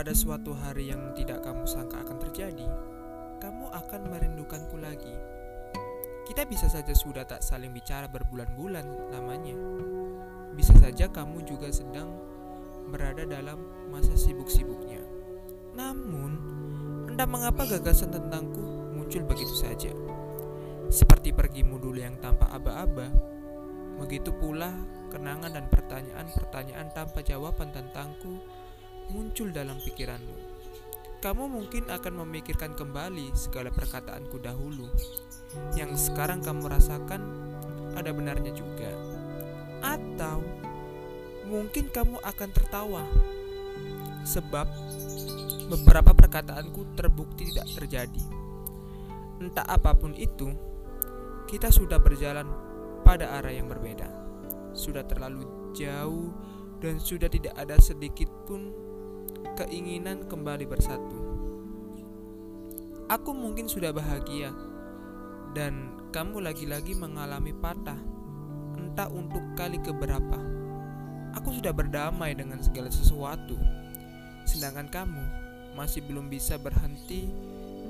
pada suatu hari yang tidak kamu sangka akan terjadi, kamu akan merindukanku lagi. Kita bisa saja sudah tak saling bicara berbulan-bulan lamanya. Bisa saja kamu juga sedang berada dalam masa sibuk-sibuknya. Namun, entah mengapa gagasan tentangku muncul begitu saja. Seperti pergimu dulu yang tanpa aba-aba, begitu pula kenangan dan pertanyaan-pertanyaan tanpa jawaban tentangku muncul dalam pikiranmu. Kamu mungkin akan memikirkan kembali segala perkataanku dahulu, yang sekarang kamu rasakan ada benarnya juga, atau mungkin kamu akan tertawa sebab beberapa perkataanku terbukti tidak terjadi. Entah apa pun itu, kita sudah berjalan pada arah yang berbeda, sudah terlalu jauh, dan sudah tidak ada sedikit pun keinginan kembali bersatu. Aku mungkin sudah bahagia, dan kamu lagi-lagi mengalami patah, entah untuk kali keberapa. Aku sudah berdamai dengan segala sesuatu, sedangkan kamu masih belum bisa berhenti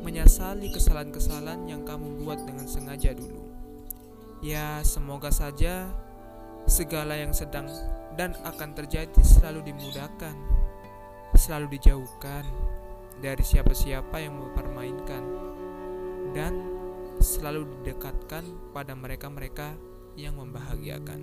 menyesali kesalahan-kesalahan yang kamu buat dengan sengaja dulu. Ya, semoga saja segala yang sedang dan akan terjadi selalu dimudahkan selalu dijauhkan dari siapa-siapa yang mempermainkan dan selalu didekatkan pada mereka-mereka yang membahagiakan.